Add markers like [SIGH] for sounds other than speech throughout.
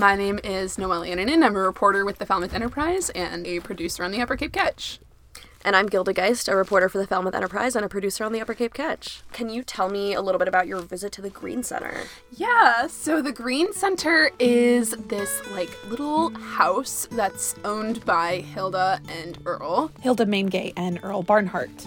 My name is Noelle Annonen. I'm a reporter with the Falmouth Enterprise and a producer on the Upper Cape Catch. And I'm Gilda Geist, a reporter for the Falmouth Enterprise and a producer on the Upper Cape Catch. Can you tell me a little bit about your visit to the Green Center? Yeah, so the Green Center is this like little house that's owned by Hilda and Earle. Hilda Maingay and Earle Barnhart.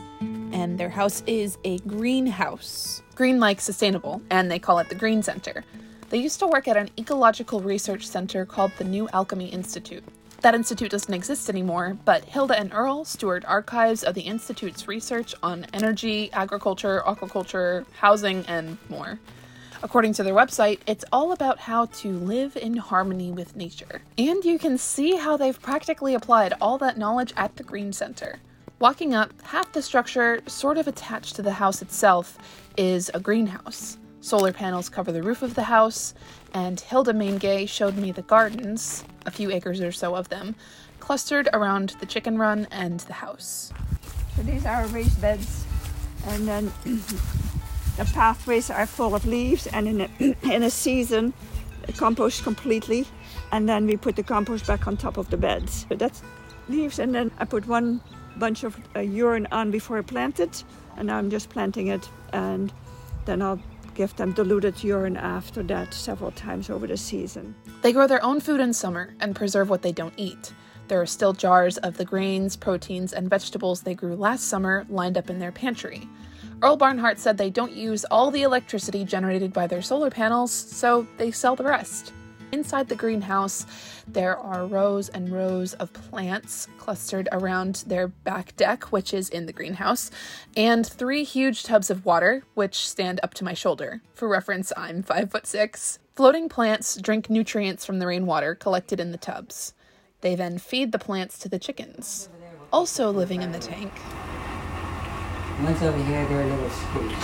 And their house is a greenhouse. Green like sustainable, and they call it the Green Center. They used to work at an ecological research center called the New Alchemy Institute. That institute doesn't exist anymore, but Hilda and Earle steward archives of the institute's research on energy, agriculture, aquaculture, housing, and more. According to their website, it's all about how to live in harmony with nature. And you can see how they've practically applied all that knowledge at the Green Center. Walking up, half the structure, sort of attached to the house itself, is a greenhouse. Solar panels cover the roof of the house, and Hilda Maingay showed me the gardens, a few acres or so of them, clustered around the chicken run and the house. So these are raised beds, and then [CLEARS THROAT] the pathways are full of leaves, and in a, [CLEARS THROAT] in a season, compost completely, and then we put the compost back on top of the beds. So that's leaves, and then I put one bunch of uh, urine on before I plant it, and now I'm just planting it, and then I'll give them diluted urine after that several times over the season. They grow their own food in summer and preserve what they don't eat. There are still jars of the grains, proteins, and vegetables they grew last summer lined up in their pantry. Earle Barnhart said they don't use all the electricity generated by their solar panels, so they sell the rest. Inside the greenhouse, there are rows and rows of plants clustered around their back deck, which is in the greenhouse, and three huge tubs of water, which stand up to my shoulder. For reference, I'm five foot six. Floating plants drink nutrients from the rainwater collected in the tubs. They then feed the plants to the chickens, also living in the tank. One's over here, they're little squeaks.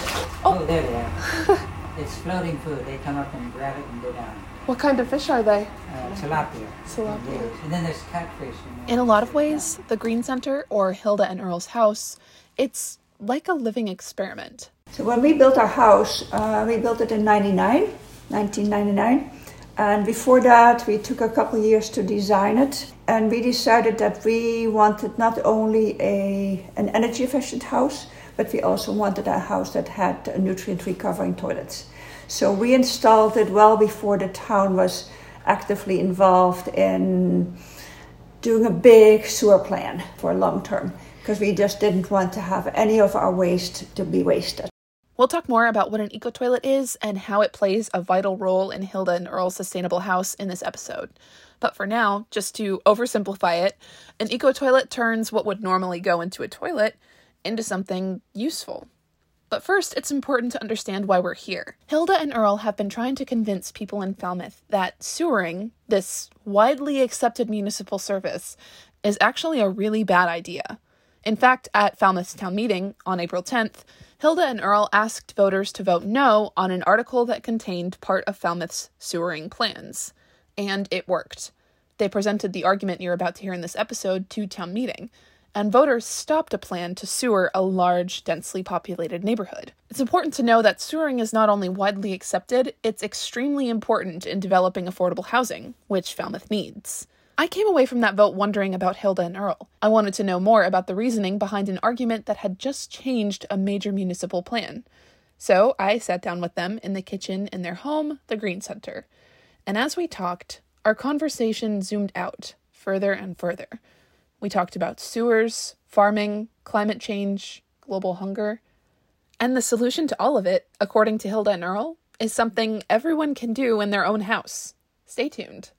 Oh. Oh, there they are. [LAUGHS] it's floating food. They come up and grab it and go down. What kind of fish are they? Uh, tilapia. Tilapia. And, and then there's catfish. In, there. In a lot of ways, the Green Center, or Hilda and Earle's house, it's like a living experiment. So when we built our house, uh, we built it in 99, 1999. And before that, we took a couple years to design it. And we decided that we wanted not only a, an energy efficient house, but we also wanted a house that had nutrient recovering toilets. So we installed it well before the town was actively involved in doing a big sewer plan for long term because we just didn't want to have any of our waste to be wasted. We'll talk more about what an eco toilet is and how it plays a vital role in Hilda and Earle's sustainable house in this episode. But for now, just to oversimplify it, an eco toilet turns what would normally go into a toilet into something useful. But first, it's important to understand why we're here. Hilda and Earle have been trying to convince people in Falmouth that sewering, this widely accepted municipal service, is actually a really bad idea. In fact, at Falmouth's town meeting on April 10th, Hilda and Earle asked voters to vote no on an article that contained part of Falmouth's sewering plans. And it worked. They presented the argument you're about to hear in this episode to town meeting, and voters stopped a plan to sewer a large, densely populated neighborhood. It's important to know that sewering is not only widely accepted, it's extremely important in developing affordable housing, which Falmouth needs. I came away from that vote wondering about Hilda and Earle. I wanted to know more about the reasoning behind an argument that had just changed a major municipal plan. So I sat down with them in the kitchen in their home, the Green Center. And as we talked, our conversation zoomed out further and further. We talked about sewers, farming, climate change, global hunger. And the solution to all of it, according to Hilda and Earle, is something everyone can do in their own house. Stay tuned.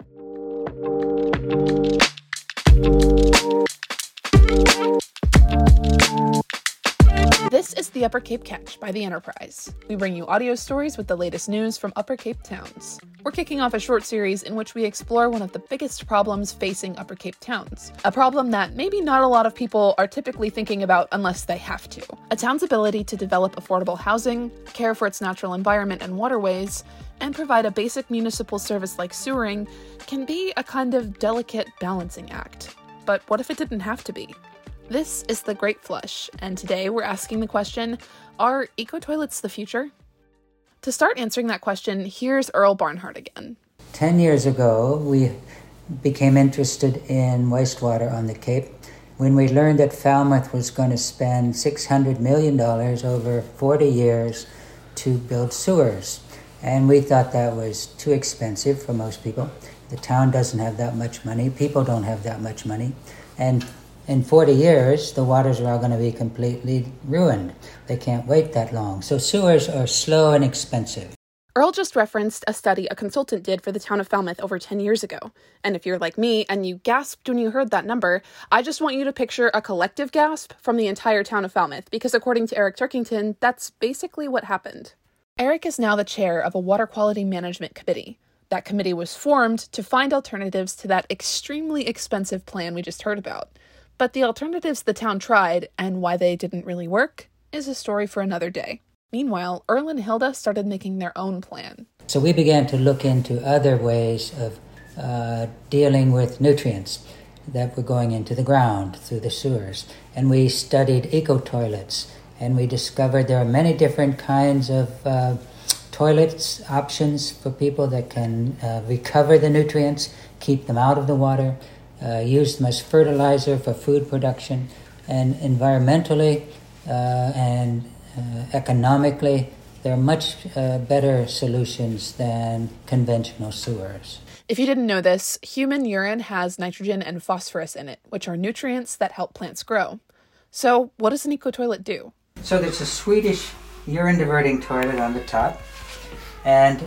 This is the Upper Cape Catch by the Enterprise. We bring you audio stories with the latest news from Upper Cape towns. We're kicking off a short series in which we explore one of the biggest problems facing Upper Cape towns. A problem that maybe not a lot of people are typically thinking about unless they have to. A town's ability to develop affordable housing, care for its natural environment and waterways, and provide a basic municipal service like sewering can be a kind of delicate balancing act. But what if it didn't have to be? This is The Great Flush, and today we're asking the question Are eco toilets the future? To start answering that question, here's Earle Barnhart again. 10 years ago, we became interested in wastewater on the Cape when we learned that Falmouth was going to spend $600 million over 40 years to build sewers. And we thought that was too expensive for most people. The town doesn't have that much money, people don't have that much money. And in 40 years, the waters are all going to be completely ruined. They can't wait that long. So sewers are slow and expensive. Earle just referenced a study a consultant did for the town of Falmouth over 10 years ago. And if you're like me and you gasped when you heard that number, I just want you to picture a collective gasp from the entire town of Falmouth, because according to Eric Turkington, that's basically what happened. Eric is now the chair of a water quality management committee. That committee was formed to find alternatives to that extremely expensive plan we just heard about. But the alternatives the town tried and why they didn't really work is a story for another day. Meanwhile, Earle and Hilda started making their own plan. So we began to look into other ways of uh, dealing with nutrients that were going into the ground through the sewers. And we studied eco toilets, and we discovered there are many different kinds of uh, toilets options for people that can uh, recover the nutrients, keep them out of the water, uh, use them as fertilizer for food production, and environmentally uh, and uh, economically, they're much uh, better solutions than conventional sewers. If you didn't know this, human urine has nitrogen and phosphorus in it, which are nutrients that help plants grow. So, what does an eco toilet do? So, there's a Swedish urine diverting toilet on the top and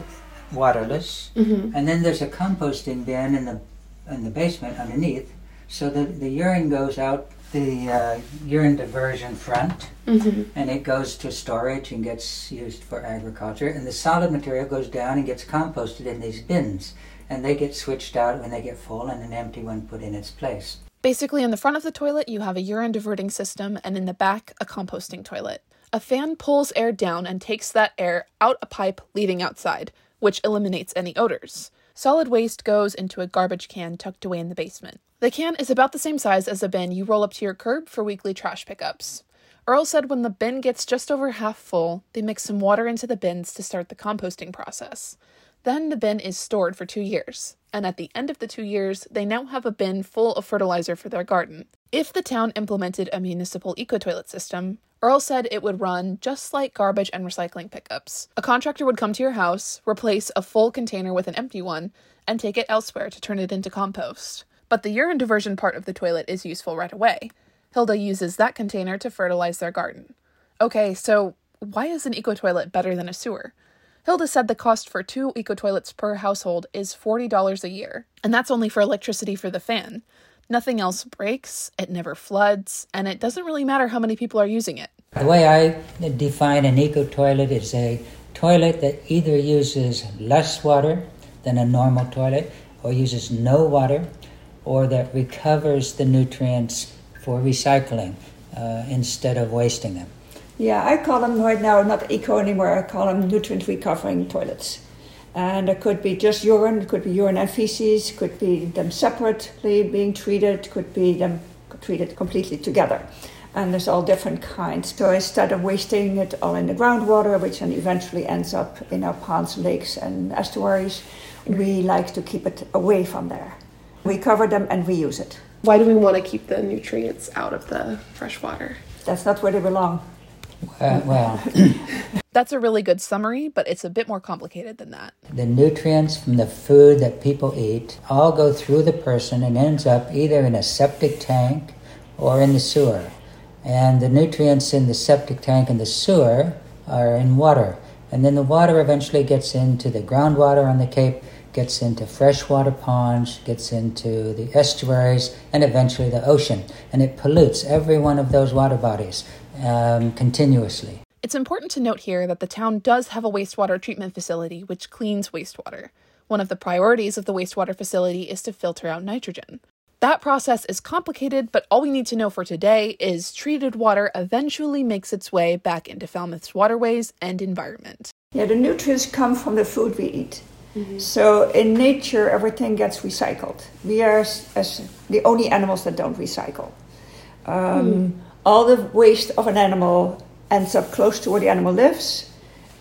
waterless. Mm-hmm. And then there's a composting bin in the, in the basement underneath. So, that the urine goes out the uh, urine diversion front, mm-hmm. and it goes to storage and gets used for agriculture. And the solid material goes down and gets composted in these bins, and they get switched out when they get full, and an empty one put in its place. Basically, in the front of the toilet, you have a urine diverting system, and in the back, a composting toilet. A fan pulls air down and takes that air out a pipe leading outside, which eliminates any odors. Solid waste goes into a garbage can tucked away in the basement. The can is about the same size as a bin you roll up to your curb for weekly trash pickups. Earle said when the bin gets just over half full, they mix some water into the bins to start the composting process. Then the bin is stored for two years, and at the end of the two years, they now have a bin full of fertilizer for their garden. If the town implemented a municipal eco toilet system, Earle said it would run just like garbage and recycling pickups. A contractor would come to your house, replace a full container with an empty one, and take it elsewhere to turn it into compost but the urine diversion part of the toilet is useful right away. Hilda uses that container to fertilize their garden. Okay, so why is an eco toilet better than a sewer? Hilda said the cost for two eco toilets per household is $40 a year, and that's only for electricity for the fan. Nothing else breaks, it never floods, and it doesn't really matter how many people are using it. The way I define an eco toilet is a toilet that either uses less water than a normal toilet or uses no water or that recovers the nutrients for recycling uh, instead of wasting them. Yeah, I call them right now not eco anymore, I call them nutrient recovering toilets. And it could be just urine, it could be urine and feces, could be them separately being treated, could be them treated completely together. And there's all different kinds. So instead of wasting it all in the groundwater, which then eventually ends up in our ponds, lakes, and estuaries, we like to keep it away from there. We cover them and reuse it. Why do we want to keep the nutrients out of the fresh water? That's not where they belong. Uh, well, [CLEARS THROAT] that's a really good summary, but it's a bit more complicated than that. The nutrients from the food that people eat all go through the person and ends up either in a septic tank or in the sewer. And the nutrients in the septic tank and the sewer are in water. And then the water eventually gets into the groundwater on the Cape gets into freshwater ponds, gets into the estuaries, and eventually the ocean. And it pollutes every one of those water bodies um, continuously. It's important to note here that the town does have a wastewater treatment facility which cleans wastewater. One of the priorities of the wastewater facility is to filter out nitrogen. That process is complicated, but all we need to know for today is treated water eventually makes its way back into Falmouth's waterways and environment. Yeah, the nutrients come from the food we eat. Mm-hmm. So in nature, everything gets recycled. We are as the only animals that don't recycle. Um, mm. All the waste of an animal ends up close to where the animal lives,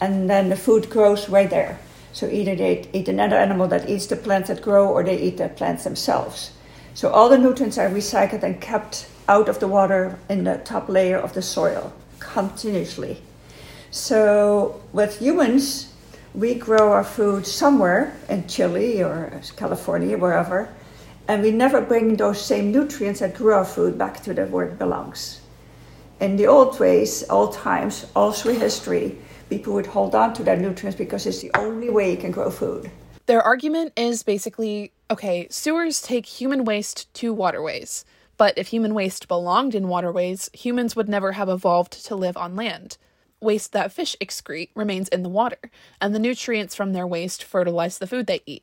and then the food grows right there. So either they eat another animal that eats the plants that grow or they eat the plants themselves. So all the nutrients are recycled and kept out of the water in the top layer of the soil continuously. So with humans, we grow our food somewhere in Chile or California, wherever, and we never bring those same nutrients that grew our food back to the where it belongs. In the old ways, old times, all through history, people would hold on to their nutrients because it's the only way you can grow food. Their argument is basically okay, sewers take human waste to waterways. But if human waste belonged in waterways, humans would never have evolved to live on land. Waste that fish excrete remains in the water, and the nutrients from their waste fertilize the food they eat.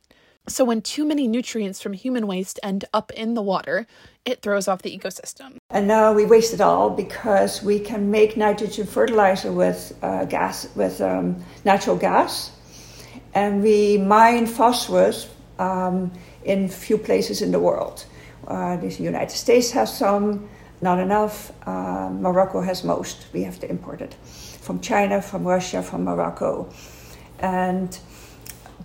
So, when too many nutrients from human waste end up in the water, it throws off the ecosystem. And now we waste it all because we can make nitrogen fertilizer with uh, gas, with um, natural gas, and we mine phosphorus um, in few places in the world. Uh, the United States has some, not enough. Uh, Morocco has most. We have to import it from China, from Russia, from Morocco, and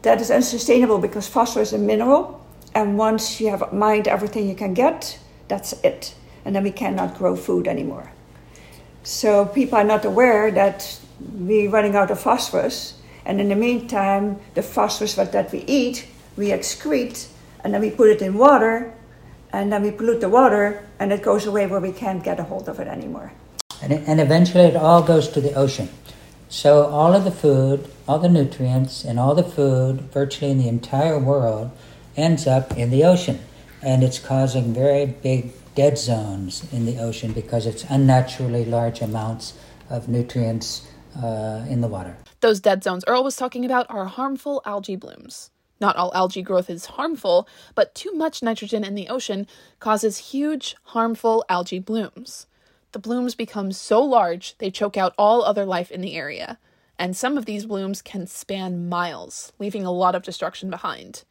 that is unsustainable because phosphorus is a mineral, and once you have mined everything you can get, that's it. And then we cannot grow food anymore. So people are not aware that we're running out of phosphorus, and in the meantime, the phosphorus that we eat, we excrete, and then we put it in water, and then we pollute the water, and it goes away where we can't get a hold of it anymore. And, and eventually it all goes to the ocean. So all of the food, all the nutrients, and all the food, virtually in the entire world, ends up in the ocean. And it's causing very big dead zones in the ocean because it's unnaturally large amounts of nutrients uh, in the water. Those dead zones Earle was talking about are harmful algae blooms. Not all algae growth is harmful, but too much nitrogen in the ocean causes huge, harmful algae blooms the blooms become so large they choke out all other life in the area, and some of these blooms can span miles, leaving a lot of destruction behind.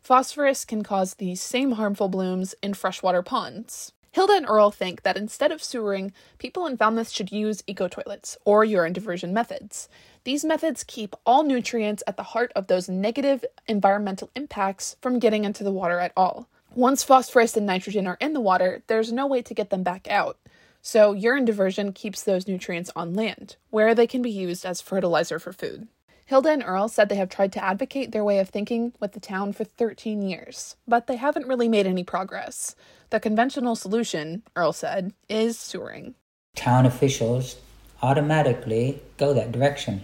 Phosphorus can cause these same harmful blooms in freshwater ponds. Hilda and Earle think that instead of sewering, people in Falmouth should use eco toilets or urine diversion methods. These methods keep all nutrients at the heart of those negative environmental impacts from getting into the water at all. Once phosphorus and nitrogen are in the water, there's no way to get them back out. So, urine diversion keeps those nutrients on land, where they can be used as fertilizer for food. Hilda and Earle said they have tried to advocate their way of thinking with the town for 13 years, but they haven't really made any progress. The conventional solution, Earle said, is sewering. Town officials automatically go that direction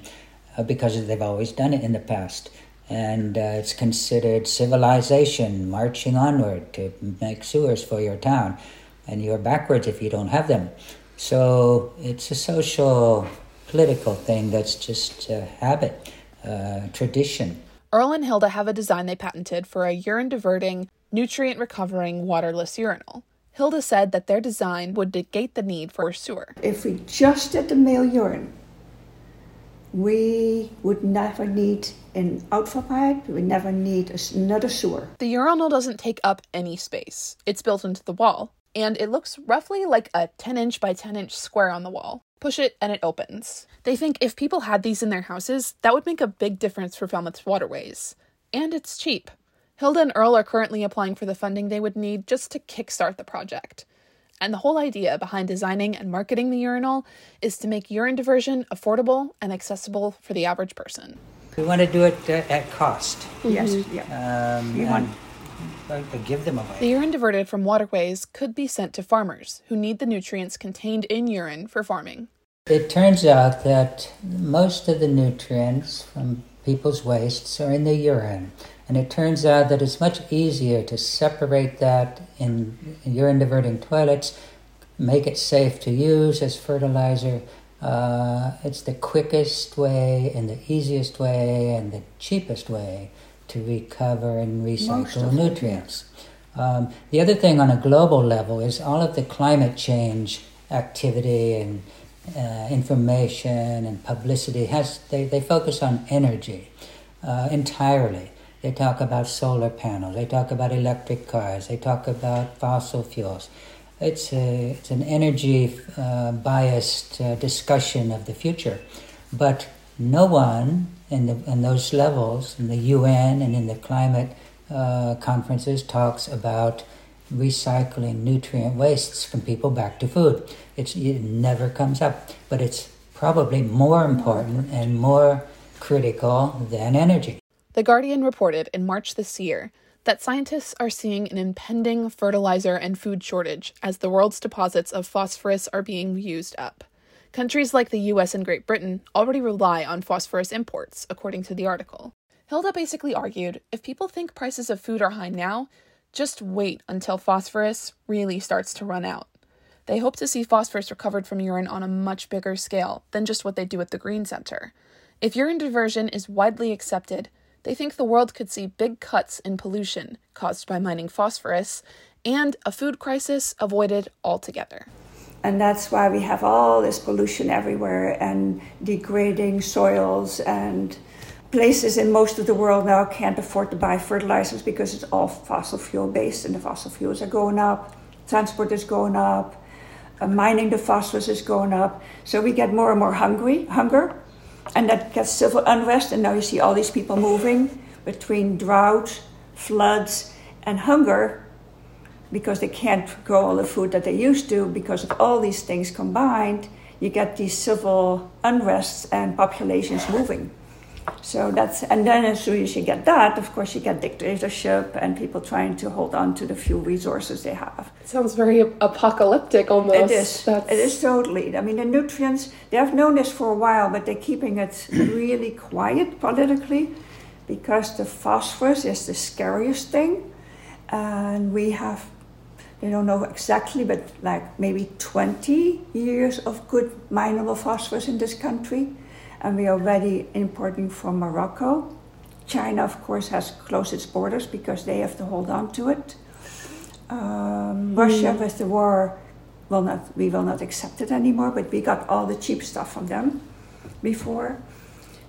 uh, because they've always done it in the past. And uh, it's considered civilization marching onward to make sewers for your town and you're backwards if you don't have them. So it's a social, political thing that's just a habit, uh, tradition. Earle and Hilda have a design they patented for a urine diverting, nutrient recovering, waterless urinal. Hilda said that their design would negate the need for a sewer. If we just did the male urine, we would never need an outfall pipe, we would never need another sewer. The urinal doesn't take up any space. It's built into the wall and it looks roughly like a 10 inch by 10 inch square on the wall. Push it and it opens. They think if people had these in their houses, that would make a big difference for Falmouth's waterways. And it's cheap. Hilda and Earle are currently applying for the funding they would need just to kickstart the project. And the whole idea behind designing and marketing the urinal is to make urine diversion affordable and accessible for the average person. We want to do it uh, at cost. Mm-hmm. Yes, yeah. Um, we want give them away. The urine diverted from waterways could be sent to farmers who need the nutrients contained in urine for farming. It turns out that most of the nutrients from people's wastes are in the urine. And it turns out that it's much easier to separate that in urine diverting toilets, make it safe to use as fertilizer. Uh, it's the quickest way and the easiest way and the cheapest way to recover and recycle nutrients. Um, the other thing on a global level is all of the climate change activity and uh, information and publicity has they, they focus on energy uh, entirely. They talk about solar panels. They talk about electric cars. They talk about fossil fuels. It's a, it's an energy uh, biased uh, discussion of the future, but no one and, the, and those levels in the UN and in the climate uh, conferences talks about recycling nutrient wastes from people back to food. It's, it never comes up, but it's probably more important and more critical than energy. The Guardian reported in March this year that scientists are seeing an impending fertilizer and food shortage as the world's deposits of phosphorus are being used up. Countries like the US and Great Britain already rely on phosphorus imports, according to the article. Hilda basically argued if people think prices of food are high now, just wait until phosphorus really starts to run out. They hope to see phosphorus recovered from urine on a much bigger scale than just what they do at the Green Center. If urine diversion is widely accepted, they think the world could see big cuts in pollution caused by mining phosphorus and a food crisis avoided altogether. And that's why we have all this pollution everywhere and degrading soils and places in most of the world now can't afford to buy fertilizers because it's all fossil fuel based and the fossil fuels are going up, transport is going up, uh, mining the phosphorus is going up. So we get more and more hungry, hunger, and that gets civil unrest. And now you see all these people moving between drought, floods, and hunger because they can't grow all the food that they used to because of all these things combined. You get these civil unrests and populations moving. So that's, and then as soon as you get that, of course, you get dictatorship and people trying to hold on to the few resources they have. It sounds very apocalyptic almost. It is. That's... It is totally. I mean, the nutrients, they have known this for a while, but they're keeping it [CLEARS THROAT] really quiet politically because the phosphorus is the scariest thing. And we have, they don't know exactly, but like maybe 20 years of good mineral phosphorus in this country and we are already importing from Morocco. China, of course, has closed its borders because they have to hold on to it. Um, Russia, mm. with the war, will not, we will not accept it anymore, but we got all the cheap stuff from them before.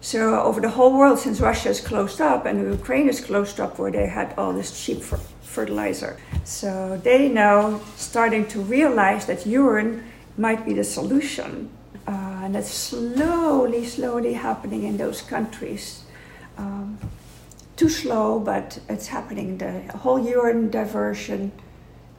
So, over the whole world, since Russia is closed up and Ukraine is closed up, where they had all this cheap fertilizer. So, they now starting to realize that urine might be the solution uh, and it's slowly, slowly happening in those countries. Um, too slow, but it's happening. The whole urine diversion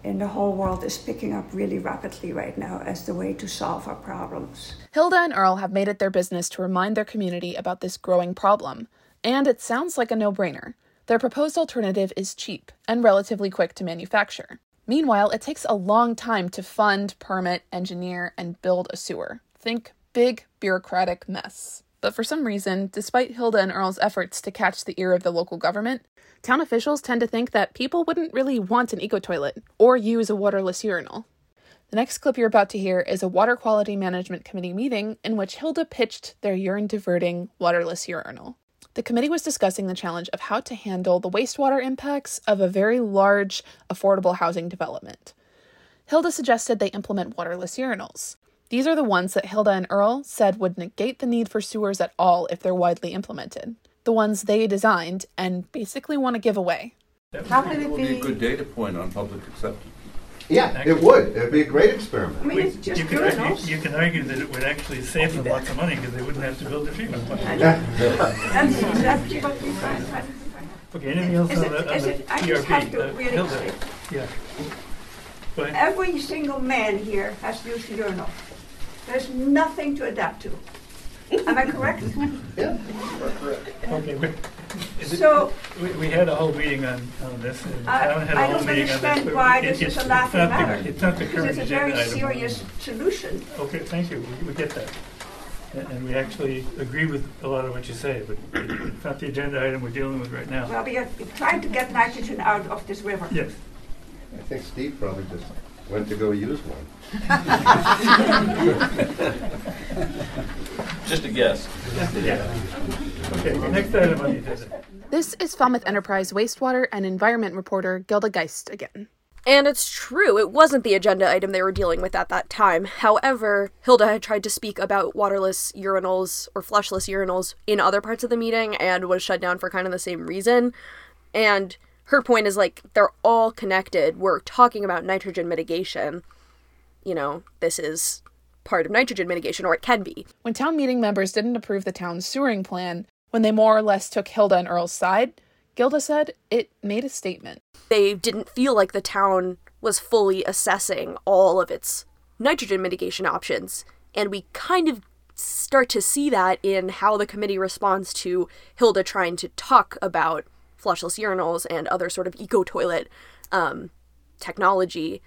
in the whole world is picking up really rapidly right now as the way to solve our problems. Hilda and Earle have made it their business to remind their community about this growing problem, and it sounds like a no brainer. Their proposed alternative is cheap and relatively quick to manufacture. Meanwhile, it takes a long time to fund, permit, engineer, and build a sewer. Think big bureaucratic mess. But for some reason, despite Hilda and Earle's efforts to catch the ear of the local government, town officials tend to think that people wouldn't really want an eco toilet or use a waterless urinal. The next clip you're about to hear is a Water Quality Management Committee meeting in which Hilda pitched their urine diverting waterless urinal. The committee was discussing the challenge of how to handle the wastewater impacts of a very large, affordable housing development. Hilda suggested they implement waterless urinals. These are the ones that Hilda and Earle said would negate the need for sewers at all if they're widely implemented. The ones they designed and basically want to give away. How can it be? a good data point on public acceptance. Yeah, it would. It would be a great experiment. I mean, it's just you, could, you, you, can argue that it would actually save them lots of money because they wouldn't have to build the treatment plant. That's exactly what we find. Okay, anything else is on it, the, on is the it, I just have to uh, really Hilda? Yeah. Every single man here has used a urinal. There's nothing to adapt to. Am I correct? [LAUGHS] yeah, correct. Okay. We, so we, we, had a whole meeting on, on this. And I, had a I whole don't understand why this is a laughing matter. The, it's not the current It's a very serious solution. Okay, thank you. We, we get that. And, and, we actually agree with a lot of what you say, but it's not the agenda item we're dealing with right now. Well, we are trying to get nitrogen out of this river. Yes. I think Steve probably just went to go use one. [LAUGHS] [LAUGHS] Just a guess. Okay, next item on the agenda. This is Falmouth Enterprise wastewater and environment reporter Gilda Geist again. And it's true, it wasn't the agenda item they were dealing with at that time. However, Hilda had tried to speak about waterless urinals or flushless urinals in other parts of the meeting and was shut down for kind of the same reason. And her point is like they're all connected. We're talking about nitrogen mitigation. You know, this is part of nitrogen mitigation, or it can be. When town meeting members didn't approve the town's sewering plan, When they more or less took Hilda and Earle's side, Gilda said it made a statement. They didn't feel like the town was fully assessing all of its nitrogen mitigation options. And we kind of start to see that in how the committee responds to Hilda trying to talk about flushless urinals and other sort of eco toilet um, technology.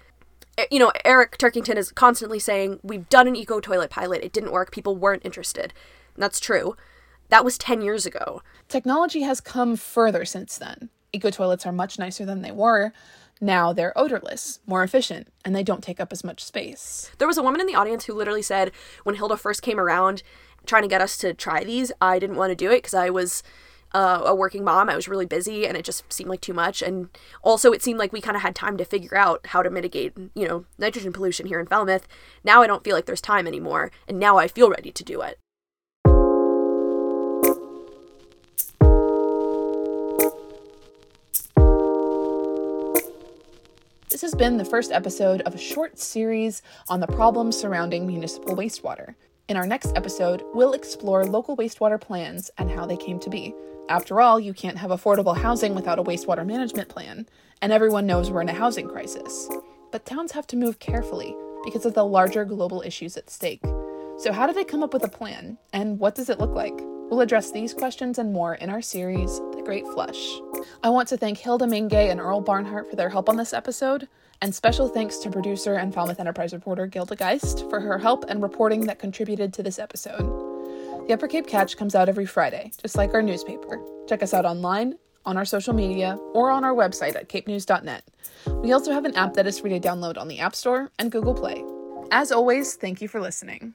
You know, Eric Turkington is constantly saying, We've done an eco toilet pilot, it didn't work, people weren't interested. And that's true. That was 10 years ago. Technology has come further since then. Eco toilets are much nicer than they were. Now they're odorless, more efficient, and they don't take up as much space. There was a woman in the audience who literally said, when Hilda first came around trying to get us to try these, I didn't want to do it because I was uh, a working mom. I was really busy and it just seemed like too much. And also, it seemed like we kind of had time to figure out how to mitigate, you know, nitrogen pollution here in Falmouth. Now I don't feel like there's time anymore, and now I feel ready to do it. This has been the first episode of a short series on the problems surrounding municipal wastewater. In our next episode, we'll explore local wastewater plans and how they came to be. After all, you can't have affordable housing without a wastewater management plan, and everyone knows we're in a housing crisis. But towns have to move carefully because of the larger global issues at stake. So, how do they come up with a plan, and what does it look like? We'll address these questions and more in our series, The Great Flush. I want to thank Hilda Maingay and Earle Barnhart for their help on this episode, and special thanks to producer and Falmouth Enterprise reporter Gilda Geist for her help and reporting that contributed to this episode. The Upper Cape Catch comes out every Friday, just like our newspaper. Check us out online, on our social media, or on our website at capenews.net. We also have an app that is free to download on the App Store and Google Play. As always, thank you for listening.